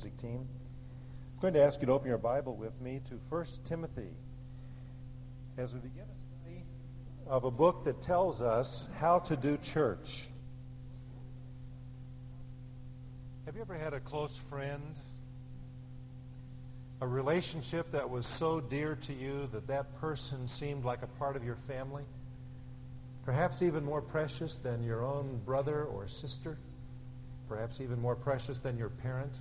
music team. I'm going to ask you to open your Bible with me to 1 Timothy as we begin a study of a book that tells us how to do church. Have you ever had a close friend? A relationship that was so dear to you that that person seemed like a part of your family? Perhaps even more precious than your own brother or sister? Perhaps even more precious than your parent?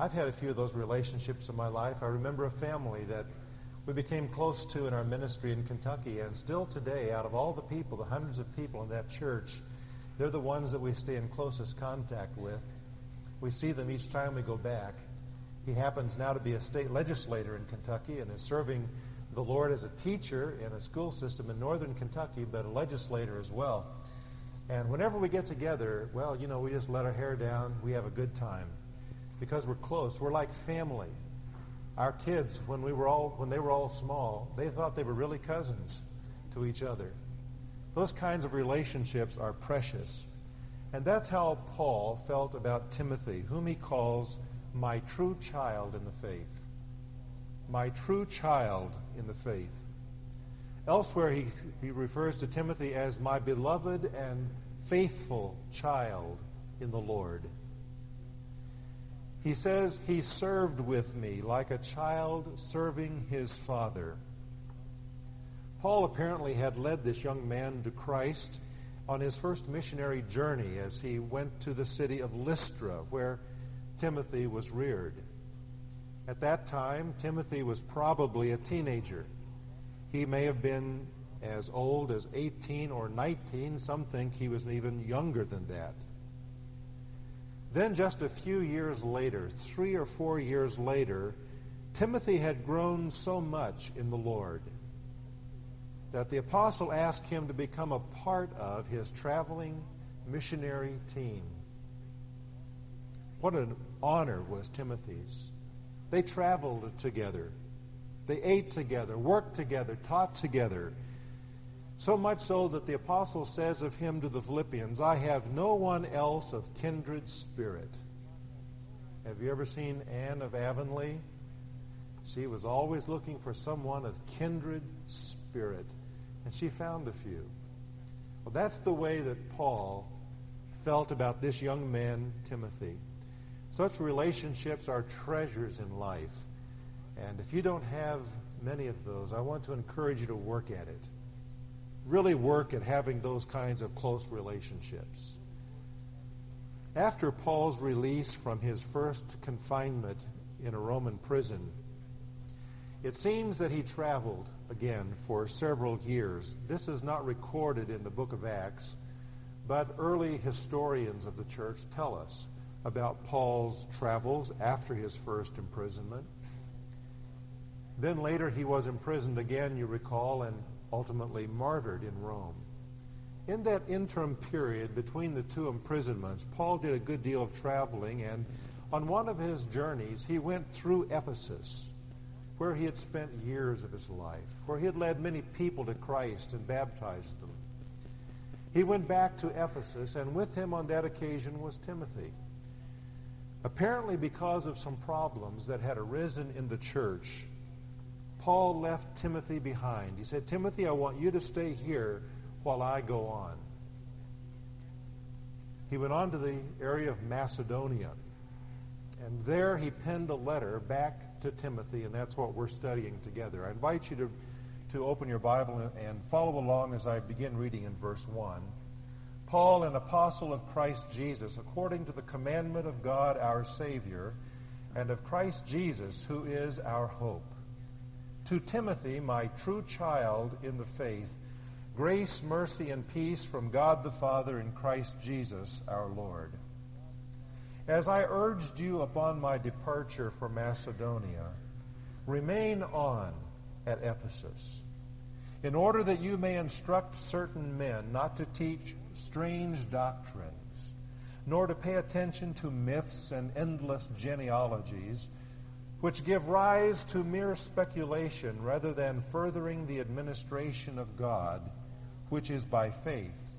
I've had a few of those relationships in my life. I remember a family that we became close to in our ministry in Kentucky, and still today, out of all the people, the hundreds of people in that church, they're the ones that we stay in closest contact with. We see them each time we go back. He happens now to be a state legislator in Kentucky and is serving the Lord as a teacher in a school system in northern Kentucky, but a legislator as well. And whenever we get together, well, you know, we just let our hair down. We have a good time because we're close. We're like family. Our kids, when we were all when they were all small, they thought they were really cousins to each other. Those kinds of relationships are precious. And that's how Paul felt about Timothy, whom he calls my true child in the faith. My true child in the faith. Elsewhere, he, he refers to Timothy as my beloved and faithful child in the Lord. He says, He served with me like a child serving his father. Paul apparently had led this young man to Christ on his first missionary journey as he went to the city of Lystra, where Timothy was reared. At that time, Timothy was probably a teenager. He may have been as old as 18 or 19. Some think he was even younger than that. Then, just a few years later, three or four years later, Timothy had grown so much in the Lord that the apostle asked him to become a part of his traveling missionary team. What an honor was Timothy's. They traveled together, they ate together, worked together, taught together. So much so that the apostle says of him to the Philippians, I have no one else of kindred spirit. Have you ever seen Anne of Avonlea? She was always looking for someone of kindred spirit, and she found a few. Well, that's the way that Paul felt about this young man, Timothy. Such relationships are treasures in life. And if you don't have many of those, I want to encourage you to work at it really work at having those kinds of close relationships. After Paul's release from his first confinement in a Roman prison, it seems that he traveled again for several years. This is not recorded in the book of Acts, but early historians of the church tell us about Paul's travels after his first imprisonment. Then later he was imprisoned again, you recall, and ultimately martyred in Rome. In that interim period between the two imprisonments, Paul did a good deal of traveling, and on one of his journeys, he went through Ephesus, where he had spent years of his life, where he had led many people to Christ and baptized them. He went back to Ephesus, and with him on that occasion was Timothy. Apparently, because of some problems that had arisen in the church, Paul left Timothy behind. He said, Timothy, I want you to stay here while I go on. He went on to the area of Macedonia. And there he penned a letter back to Timothy, and that's what we're studying together. I invite you to, to open your Bible and follow along as I begin reading in verse 1. Paul, an apostle of Christ Jesus, according to the commandment of God our Savior, and of Christ Jesus, who is our hope to Timothy, my true child in the faith, grace, mercy, and peace from God the Father and Christ Jesus our Lord. As I urged you upon my departure for Macedonia, remain on at Ephesus, in order that you may instruct certain men not to teach strange doctrines, nor to pay attention to myths and endless genealogies which give rise to mere speculation rather than furthering the administration of God, which is by faith.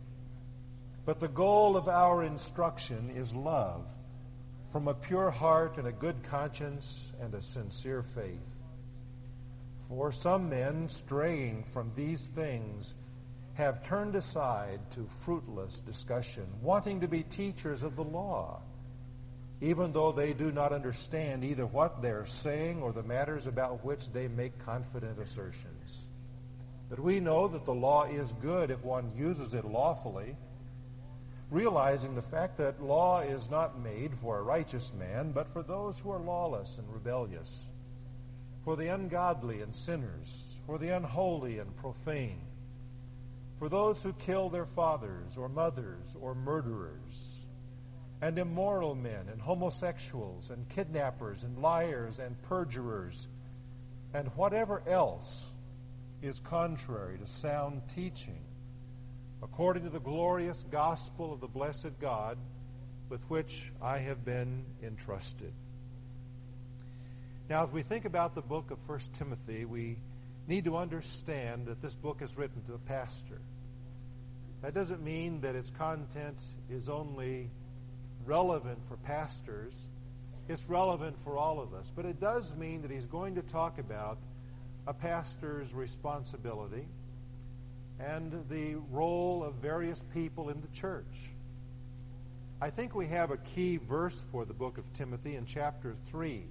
But the goal of our instruction is love, from a pure heart and a good conscience and a sincere faith. For some men, straying from these things, have turned aside to fruitless discussion, wanting to be teachers of the law, even though they do not understand either what they're saying or the matters about which they make confident assertions. But we know that the law is good if one uses it lawfully realizing the fact that law is not made for a righteous man, but for those who are lawless and rebellious, for the ungodly and sinners, for the unholy and profane, for those who kill their fathers or mothers or murderers, and immoral men and homosexuals and kidnappers and liars and perjurers, and whatever else is contrary to sound teaching according to the glorious gospel of the blessed God with which I have been entrusted. Now, as we think about the book of 1 Timothy, we need to understand that this book is written to a pastor. That doesn't mean that its content is only relevant for pastors, it's relevant for all of us. But it does mean that he's going to talk about a pastor's responsibility and the role of various people in the church. I think we have a key verse for the book of Timothy in chapter 3,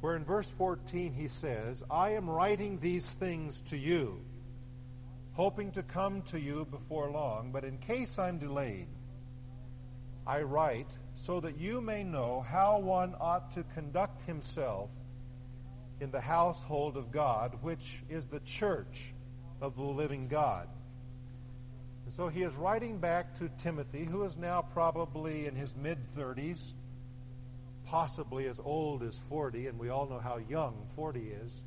where in verse 14 he says, I am writing these things to you, hoping to come to you before long, but in case I'm delayed, I write so that you may know how one ought to conduct himself in the household of God, which is the church of the living God. And so he is writing back to Timothy, who is now probably in his mid 30s, possibly as old as 40, and we all know how young 40 is.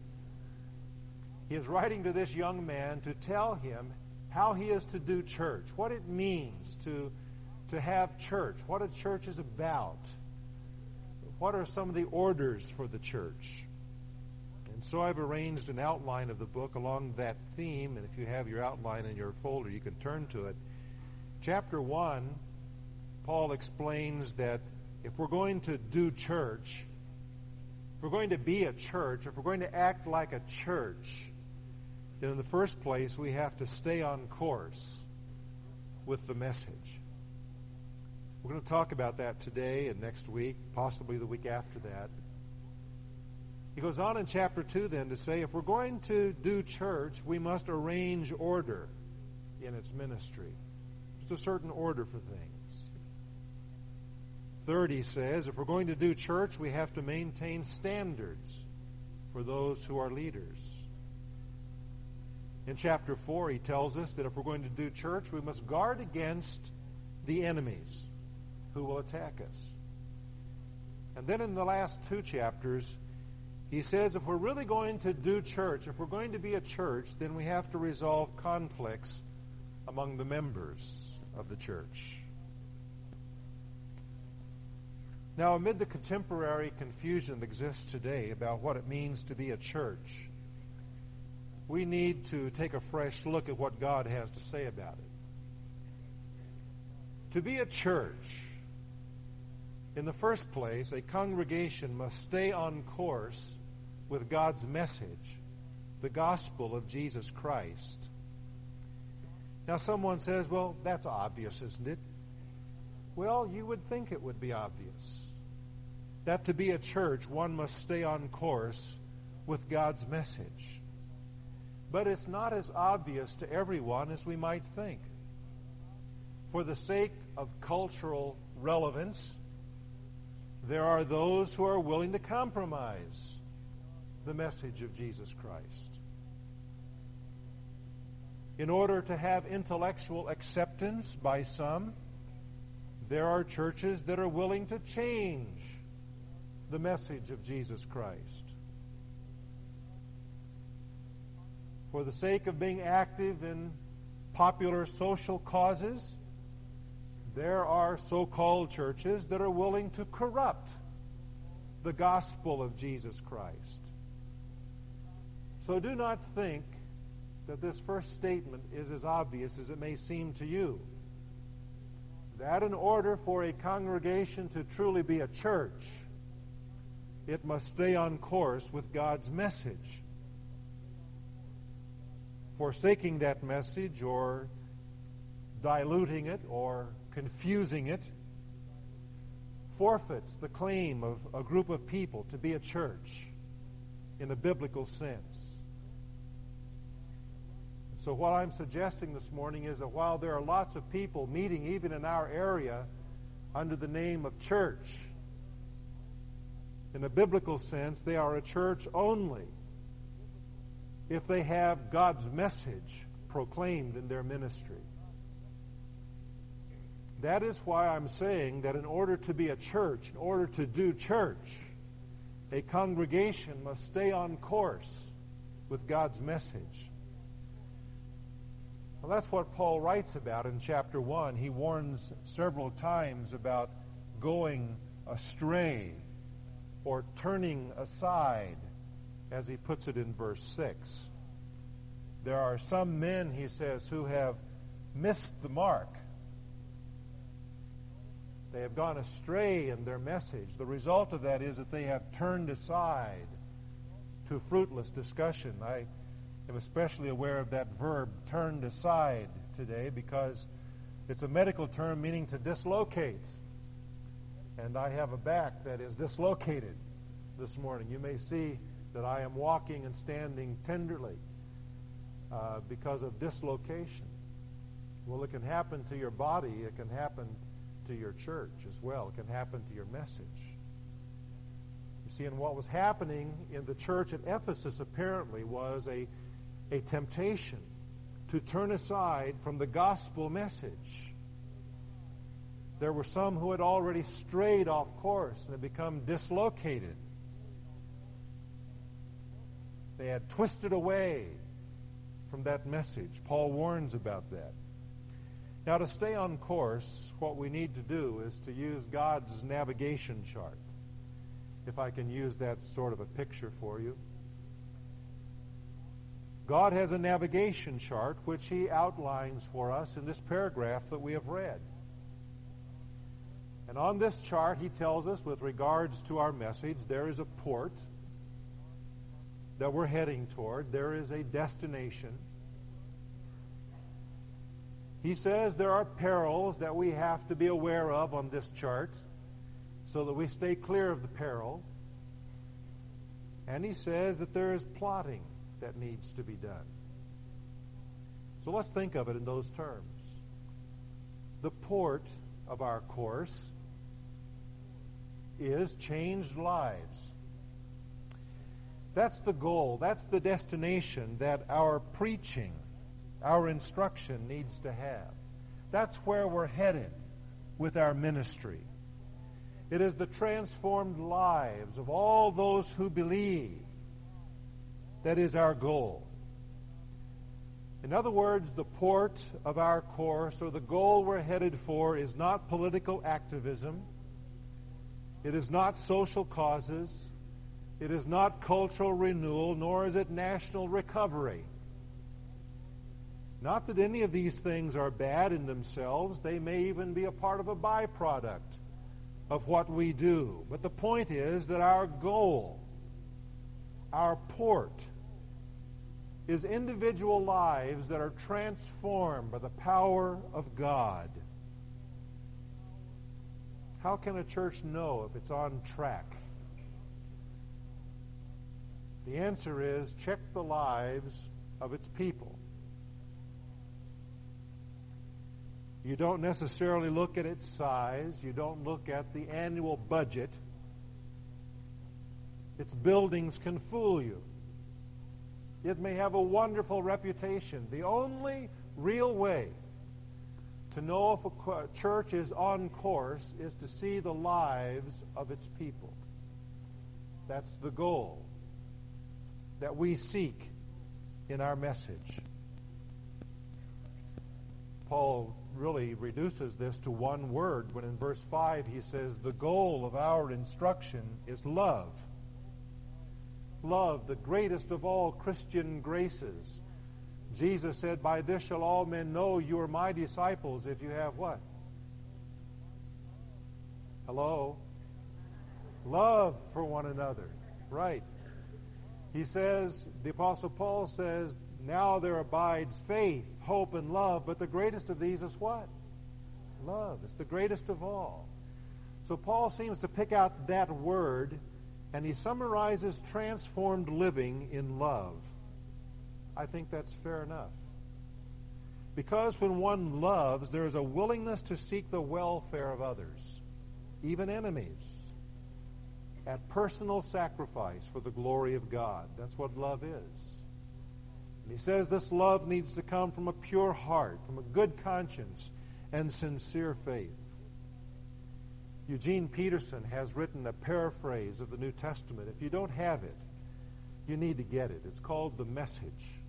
He is writing to this young man to tell him how he is to do church, what it means to, to have church, what a church is about, what are some of the orders for the church. And so I've arranged an outline of the book along that theme, and if you have your outline in your folder, you can turn to it. Chapter 1, Paul explains that if we're going to do church, if we're going to be a church, if we're going to act like a church, then in the first place, we have to stay on course with the message. We're going to talk about that today and next week, possibly the week after that. He goes on in chapter 2 then to say if we're going to do church, we must arrange order in its ministry. Just a certain order for things. Third, he says, if we're going to do church, we have to maintain standards for those who are leaders. In chapter 4, he tells us that if we're going to do church, we must guard against the enemies who will attack us. And then in the last two chapters, he says if we're really going to do church, if we're going to be a church, then we have to resolve conflicts among the members of the church. Now, amid the contemporary confusion that exists today about what it means to be a church, we need to take a fresh look at what God has to say about it. To be a church, in the first place, a congregation must stay on course with God's message, the gospel of Jesus Christ. Now, someone says, well, that's obvious, isn't it? Well, you would think it would be obvious. That to be a church, one must stay on course with God's message. But it's not as obvious to everyone as we might think. For the sake of cultural relevance, there are those who are willing to compromise the message of Jesus Christ. In order to have intellectual acceptance by some, there are churches that are willing to change the message of Jesus Christ. For the sake of being active in popular social causes, there are so called churches that are willing to corrupt the gospel of Jesus Christ. So do not think that this first statement is as obvious as it may seem to you. that in order for a congregation to truly be a church, it must stay on course with God's message. Forsaking that message or diluting it or confusing it forfeits the claim of a group of people to be a church in the biblical sense. So, what I'm suggesting this morning is that while there are lots of people meeting, even in our area, under the name of church, in a biblical sense, they are a church only if they have God's message proclaimed in their ministry. That is why I'm saying that in order to be a church, in order to do church, a congregation must stay on course with God's message. Well, that's what Paul writes about in chapter 1. He warns several times about going astray or turning aside, as he puts it in verse 6. There are some men, he says, who have missed the mark. They have gone astray in their message. The result of that is that they have turned aside to fruitless discussion. I am especially aware of that verb, turned aside, today because it's a medical term meaning to dislocate. And I have a back that is dislocated this morning. You may see that I am walking and standing tenderly uh, because of dislocation. Well, it can happen to your body, it can happen to your church as well, it can happen to your message. You see, and what was happening in the church at Ephesus apparently was a, a temptation to turn aside from the gospel message. There were some who had already strayed off course and had become dislocated. They had twisted away from that message. Paul warns about that. Now, to stay on course, what we need to do is to use God's navigation chart. If I can use that sort of a picture for you. God has a navigation chart which He outlines for us in this paragraph that we have read. And on this chart, He tells us, with regards to our message, there is a port that we're heading toward, there is a destination. He says there are perils that we have to be aware of on this chart so that we stay clear of the peril. And he says that there is plotting that needs to be done. So let's think of it in those terms. The port of our course is changed lives. That's the goal, that's the destination that our preaching, our instruction needs to have. That's where we're headed with our ministry. It is the transformed lives of all those who believe that is our goal. In other words, the port of our course or the goal we're headed for is not political activism, it is not social causes. It is not cultural renewal, nor is it national recovery. Not that any of these things are bad in themselves, they may even be a part of a byproduct of what we do. But the point is that our goal, our port, is individual lives that are transformed by the power of God. How can a church know if it's on track? The answer is check the lives of its people. You don't necessarily look at its size, you don't look at the annual budget. Its buildings can fool you. It may have a wonderful reputation. The only real way to know if a church is on course is to see the lives of its people. That's the goal that we seek in our message. Paul really reduces this to one word when in verse 5 he says, The goal of our instruction is love. Love, the greatest of all Christian graces. Jesus said, By this shall all men know you are my disciples if you have what? Hello? Love for one another. Right. He says, the Apostle Paul says, now there abides faith, hope, and love, but the greatest of these is what? Love. It's the greatest of all. So Paul seems to pick out that word and he summarizes transformed living in love. I think that's fair enough. Because when one loves, there is a willingness to seek the welfare of others, even enemies, at personal sacrifice for the glory of God. That's what love is. And he says this love needs to come from a pure heart, from a good conscience, and sincere faith. Eugene Peterson has written a paraphrase of the New Testament. If you don't have it, you need to get it. It's called The Message.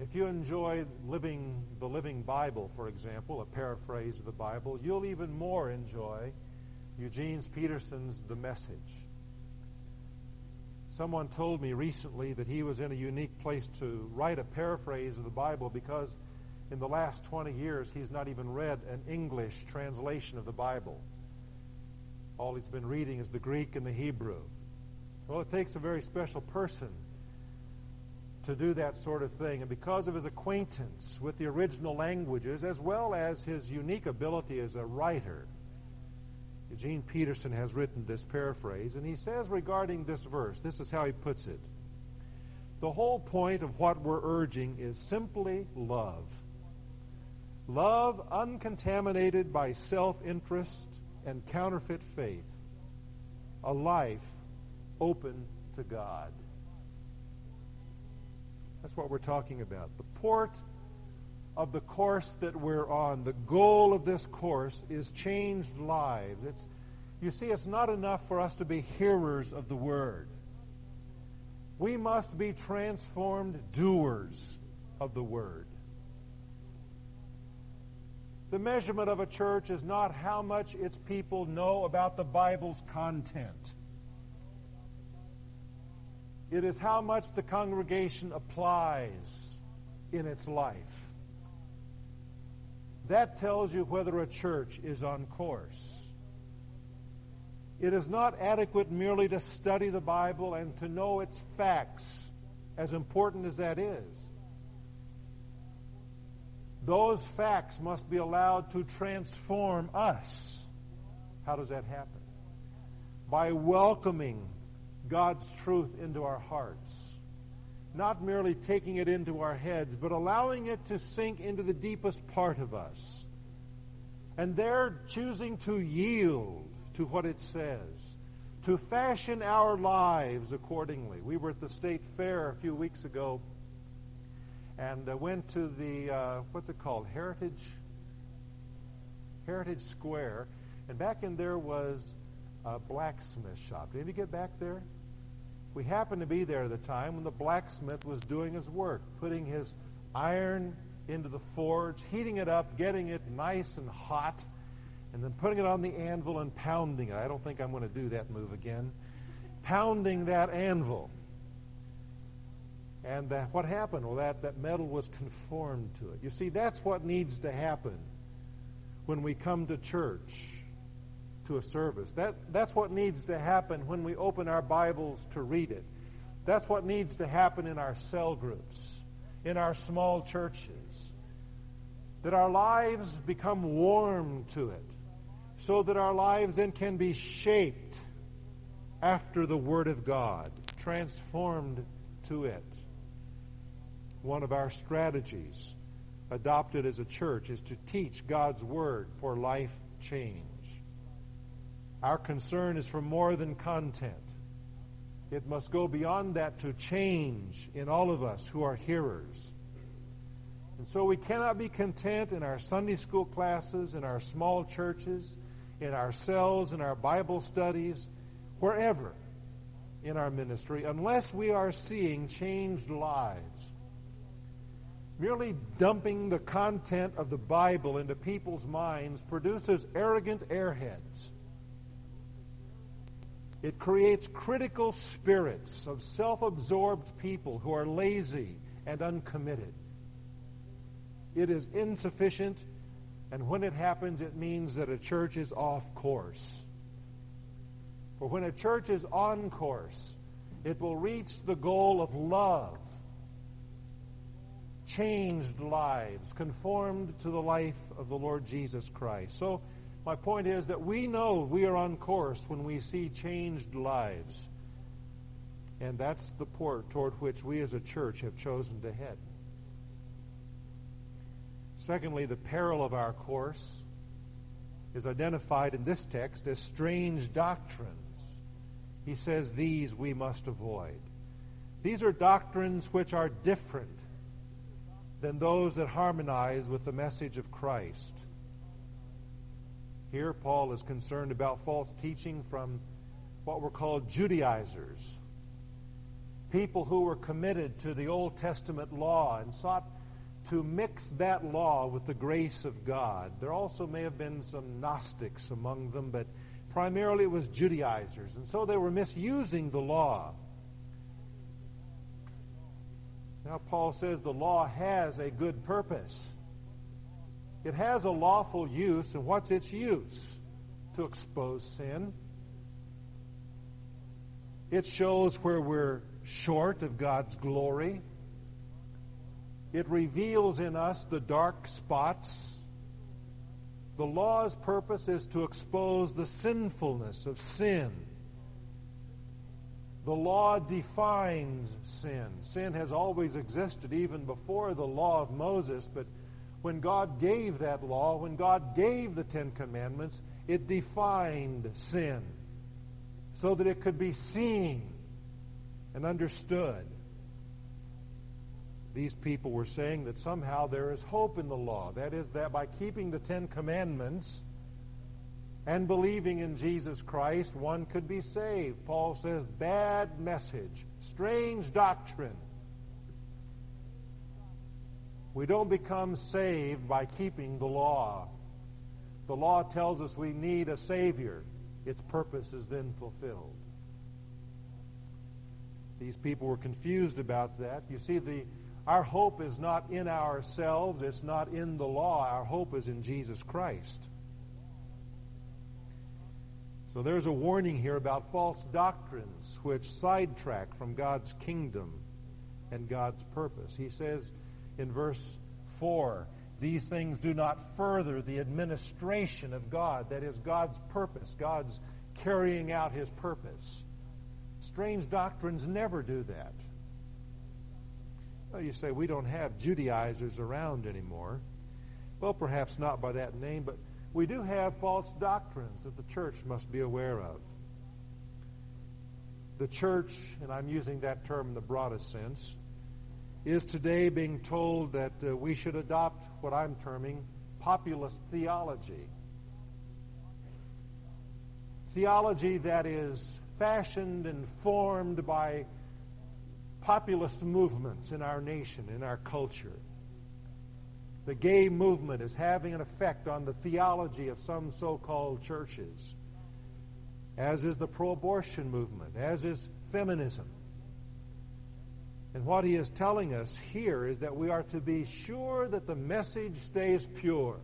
If you enjoy living the Living Bible, for example, a paraphrase of the Bible, you'll even more enjoy Eugene Peterson's The Message. Someone told me recently that he was in a unique place to write a paraphrase of the Bible because in the last 20 years he's not even read an English translation of the Bible. All he's been reading is the Greek and the Hebrew. Well, it takes a very special person to do that sort of thing. And because of his acquaintance with the original languages, as well as his unique ability as a writer, Eugene Peterson has written this paraphrase, and he says regarding this verse, this is how he puts it The whole point of what we're urging is simply love. Love uncontaminated by self interest and counterfeit faith. A life open to God. That's what we're talking about. The port of the course that we're on, the goal of this course is changed lives. It's, you see, it's not enough for us to be hearers of the word. We must be transformed doers of the word. The measurement of a church is not how much its people know about the Bible's content. It is how much the congregation applies in its life. That tells you whether a church is on course. It is not adequate merely to study the Bible and to know its facts, as important as that is. Those facts must be allowed to transform us. How does that happen? By welcoming God's truth into our hearts. Not merely taking it into our heads, but allowing it to sink into the deepest part of us. And there choosing to yield to what it says, to fashion our lives accordingly. We were at the state fair a few weeks ago and uh, went to the, uh, what's it called? Heritage? Heritage Square. And back in there was a blacksmith shop. Did you get back there? We happened to be there at the time when the blacksmith was doing his work, putting his iron into the forge, heating it up, getting it nice and hot, and then putting it on the anvil and pounding it. I don't think I'm going to do that move again. Pounding that anvil. And that, what happened? Well, that, that metal was conformed to it. You see, that's what needs to happen when we come to church to a service. That, that's what needs to happen when we open our Bibles to read it. That's what needs to happen in our cell groups, in our small churches. That our lives become warm to it, so that our lives then can be shaped after the Word of God, transformed to it. One of our strategies adopted as a church is to teach God's Word for life change. Our concern is for more than content. It must go beyond that to change in all of us who are hearers. And so we cannot be content in our Sunday school classes, in our small churches, in our cells, in our Bible studies, wherever in our ministry, unless we are seeing changed lives. Merely dumping the content of the Bible into people's minds produces arrogant airheads it creates critical spirits of self absorbed people who are lazy and uncommitted. It is insufficient And when it happens, it means that a church is off course. For when a church is on course, it will reach the goal of love, changed lives, conformed to the life of the Lord Jesus Christ. So, my point is that we know we are on course when we see changed lives. And that's the port toward which we as a church have chosen to head. Secondly, the peril of our course is identified in this text as strange doctrines. He says these we must avoid. These are doctrines which are different than those that harmonize with the message of Christ. Here, Paul is concerned about false teaching from what were called Judaizers, people who were committed to the Old Testament law and sought to mix that law with the grace of God. There also may have been some Gnostics among them, but primarily it was Judaizers. And so they were misusing the law. Now, Paul says the law has a good purpose. It has a lawful use, and what's its use? To expose sin. It shows where we're short of God's glory. It reveals in us the dark spots. The law's purpose is to expose the sinfulness of sin. The law defines sin. Sin has always existed even before the law of Moses, but when God gave that law, when God gave the Ten Commandments, it defined sin so that it could be seen and understood these people were saying that somehow there is hope in the law. That is, that by keeping the Ten Commandments and believing in Jesus Christ, one could be saved. Paul says, bad message, strange doctrine. We don't become saved by keeping the law. The law tells us we need a Savior. Its purpose is then fulfilled. These people were confused about that. You see, the our hope is not in ourselves, it's not in the law. Our hope is in Jesus Christ. So there's a warning here about false doctrines which sidetrack from God's kingdom and God's purpose. He says in verse 4 these things do not further the administration of God, that is, God's purpose, God's carrying out his purpose. Strange doctrines never do that. Well, you say we don't have Judaizers around anymore. Well, perhaps not by that name, but we do have false doctrines that the church must be aware of. The church, and I'm using that term in the broadest sense, is today being told that uh, we should adopt what I'm terming populist theology. Theology that is fashioned and formed by populist movements in our nation, in our culture. The gay movement is having an effect on the theology of some so called churches, as is the pro abortion movement, as is feminism. And what he is telling us here is that we are to be sure that the message stays pure.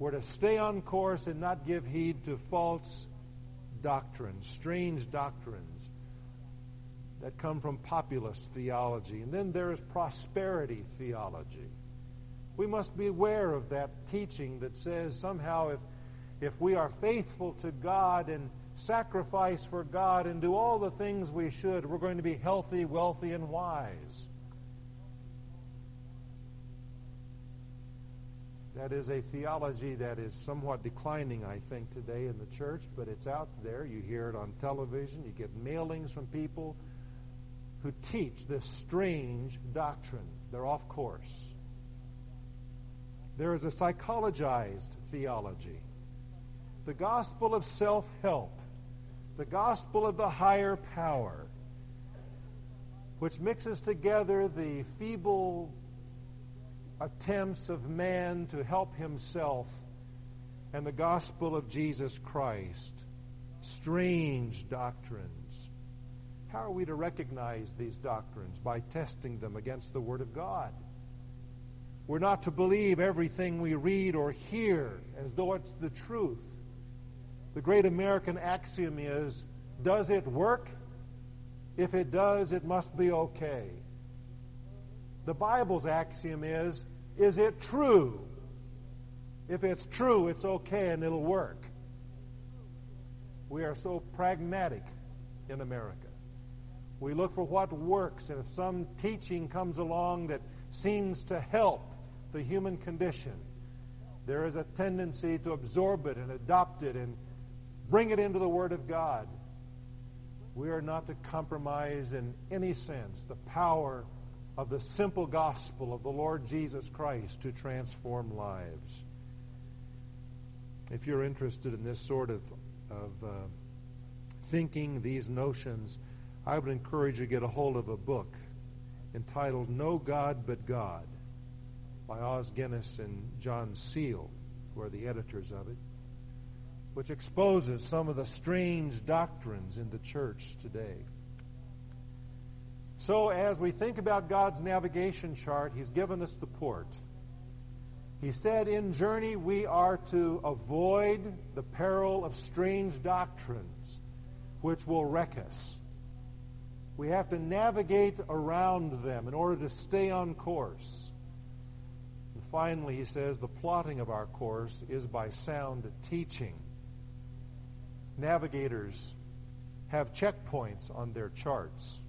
We're to stay on course and not give heed to false doctrines, strange doctrines that come from populist theology. And then there is prosperity theology. We must be aware of that teaching that says somehow if, if we are faithful to God and sacrifice for God and do all the things we should, we're going to be healthy, wealthy, and wise. That is a theology that is somewhat declining, I think, today in the church, but it's out there. You hear it on television, you get mailings from people who teach this strange doctrine. They're off course. There is a psychologized theology, the gospel of self help, the gospel of the higher power, which mixes together the feeble attempts of man to help himself and the gospel of Jesus Christ. Strange doctrines. How are we to recognize these doctrines? By testing them against the Word of God. We're not to believe everything we read or hear as though it's the truth. The great American axiom is Does it work? If it does, it must be okay. The Bible's axiom is Is it true? If it's true, it's okay and it'll work. We are so pragmatic in America. We look for what works, and if some teaching comes along that seems to help, the human condition, there is a tendency to absorb it and adopt it and bring it into the Word of God. We are not to compromise in any sense the power of the simple gospel of the Lord Jesus Christ to transform lives. If you're interested in this sort of, of uh, thinking, these notions, I would encourage you to get a hold of a book entitled No God But God by Os Guinness and John Seel, who are the editors of it, which exposes some of the strange doctrines in the church today. So, as we think about God's navigation chart, He's given us the port. He said, In journey, we are to avoid the peril of strange doctrines which will wreck us. We have to navigate around them in order to stay on course And finally, he says, the plotting of our course is by sound teaching. Navigators have checkpoints on their charts.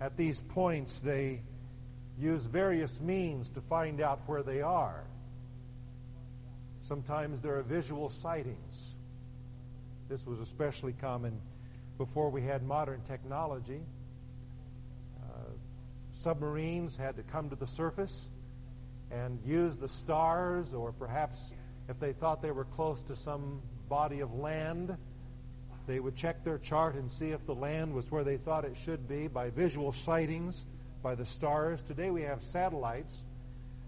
At these points, they use various means to find out where they are. Sometimes there are visual sightings. This was especially common before we had modern technology. Uh, submarines had to come to the surface and use the stars, or perhaps if they thought they were close to some body of land, they would check their chart and see if the land was where they thought it should be by visual sightings, by the stars. Today we have satellites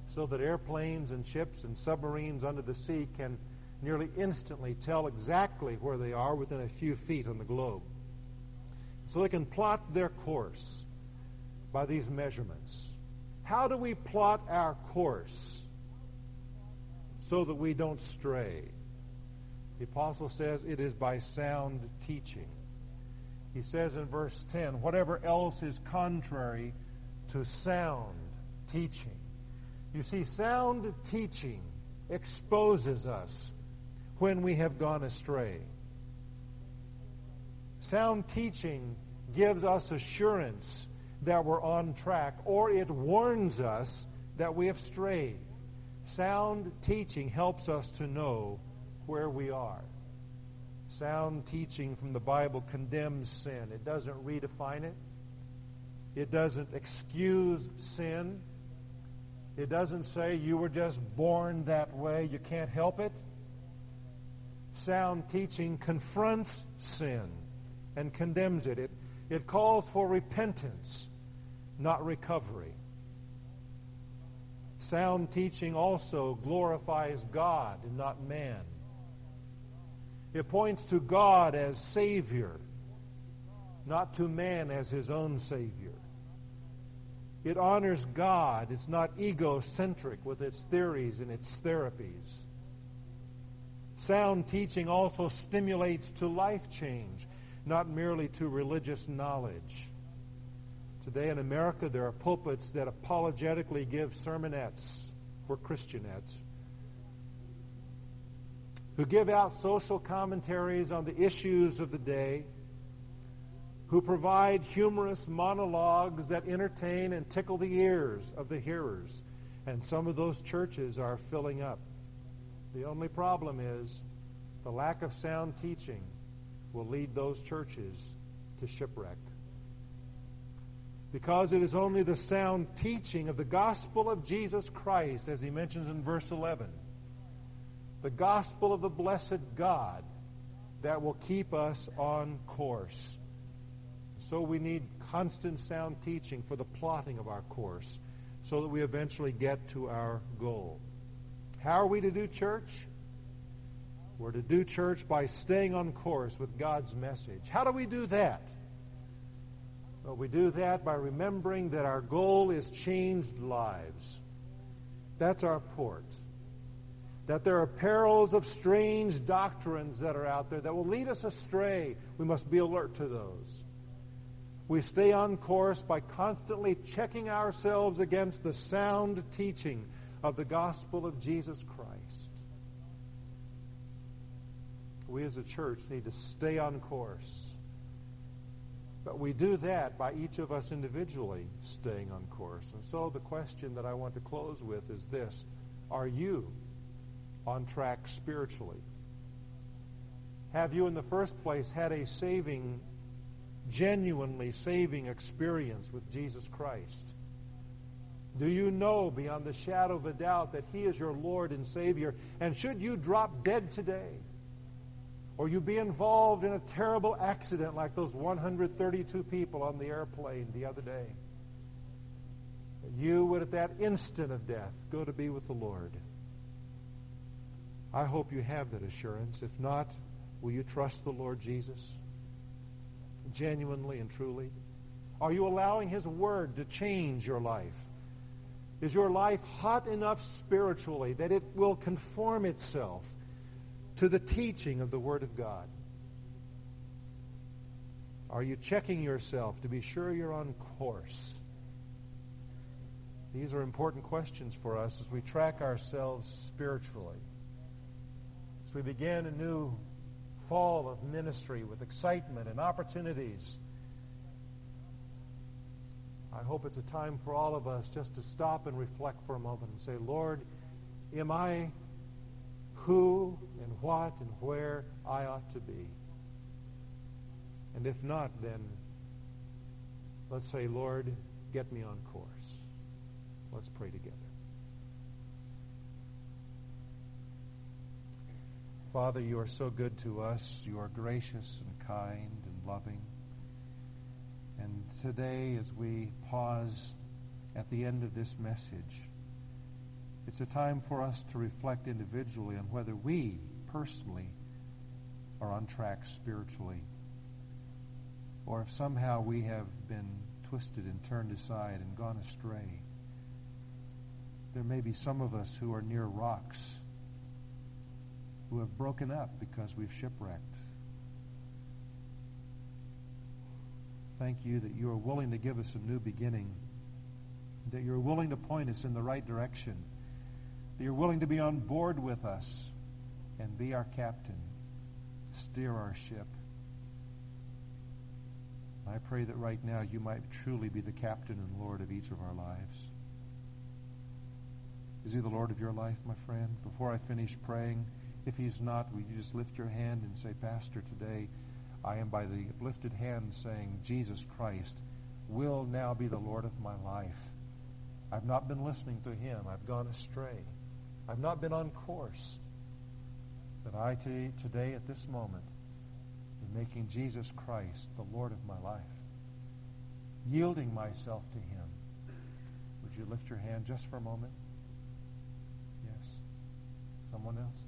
so that airplanes and ships and submarines under the sea can nearly instantly tell exactly where they are within a few feet on the globe. So they can plot their course by these measurements. How do we plot our course so that we don't stray? The apostle says it is by sound teaching. He says in verse 10 whatever else is contrary to sound teaching. You see, sound teaching exposes us when we have gone astray. Sound teaching gives us assurance that we're on track, or it warns us that we have strayed. Sound teaching helps us to know where we are. Sound teaching from the Bible condemns sin, it doesn't redefine it, it doesn't excuse sin. It doesn't say you were just born that way, you can't help it. Sound teaching confronts sin and condemns it. It, it calls for repentance not recovery. Sound teaching also glorifies God and not man. It points to God as Savior, not to man as his own Savior. It honors God. It's not egocentric with its theories and its therapies. Sound teaching also stimulates to life change, not merely to religious knowledge. Today in America, there are pulpits that apologetically give sermonettes for Christianettes who give out social commentaries on the issues of the day, who provide humorous monologues that entertain and tickle the ears of the hearers. And some of those churches are filling up. The only problem is the lack of sound teaching will lead those churches to shipwreck because it is only the sound teaching of the gospel of Jesus Christ, as he mentions in verse 11, the gospel of the blessed God, that will keep us on course. So we need constant sound teaching for the plotting of our course so that we eventually get to our goal. How are we to do church? We're to do church by staying on course with God's message. How do we do that? Well, we do that by remembering that our goal is changed lives. That's our port. That there are perils of strange doctrines that are out there that will lead us astray. We must be alert to those. We stay on course by constantly checking ourselves against the sound teaching of the gospel of Jesus Christ. We as a church need to stay on course. But we do that by each of us individually staying on course. And so the question that I want to close with is this Are you on track spiritually? Have you, in the first place, had a saving, genuinely saving experience with Jesus Christ? Do you know beyond the shadow of a doubt that He is your Lord and Savior? And should you drop dead today, or you be involved in a terrible accident like those 132 people on the airplane the other day, you would at that instant of death go to be with the Lord. I hope you have that assurance. If not, will you trust the Lord Jesus genuinely and truly? Are you allowing His Word to change your life? Is your life hot enough spiritually that it will conform itself to the teaching of the Word of God? Are you checking yourself to be sure you're on course? These are important questions for us as we track ourselves spiritually. As we begin a new fall of ministry with excitement and opportunities, I hope it's a time for all of us just to stop and reflect for a moment and say, Lord, am I who and what and where I ought to be? And if not, then let's say, Lord, get me on course. Let's pray together. Father, you are so good to us. You are gracious and kind and loving. And today, as we pause at the end of this message, it's a time for us to reflect individually on whether we personally are on track spiritually, or if somehow we have been twisted and turned aside and gone astray. There may be some of us who are near rocks, who have broken up because we've shipwrecked. Thank you that you are willing to give us a new beginning, that you're willing to point us in the right direction that you're willing to be on board with us and be our captain, steer our ship. I pray that right now you might truly be the captain and Lord of each of our lives. Is he the Lord of your life, my friend? Before I finish praying, if he's not, will you just lift your hand and say, Pastor, today I am by the uplifted hand saying, Jesus Christ will now be the Lord of my life. I've not been listening to him, I've gone astray. I've not been on course. But I today, at this moment, am making Jesus Christ the Lord of my life, yielding myself to Him. Would you lift your hand just for a moment? Yes. Someone else?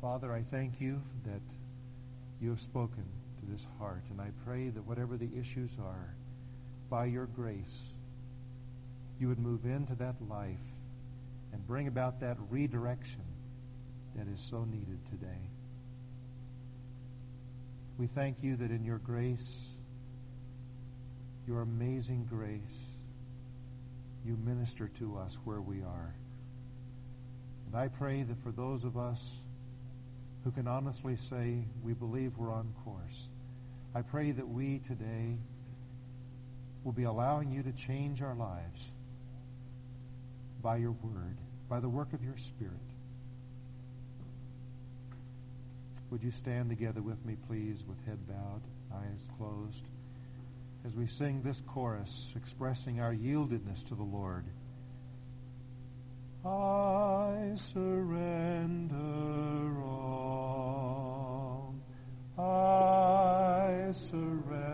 Father, I thank you that you have spoken to this heart, and I pray that whatever the issues are, by your grace, you would move into that life and bring about that redirection that is so needed today. We thank you that in your grace, your amazing grace, you minister to us where we are. And I pray that for those of us who can honestly say we believe we're on course, I pray that we today will be allowing you to change our lives by your word, by the work of your Spirit. Would you stand together with me, please, with head bowed, eyes closed, as we sing this chorus expressing our yieldedness to the Lord? I surrender all. I surrender.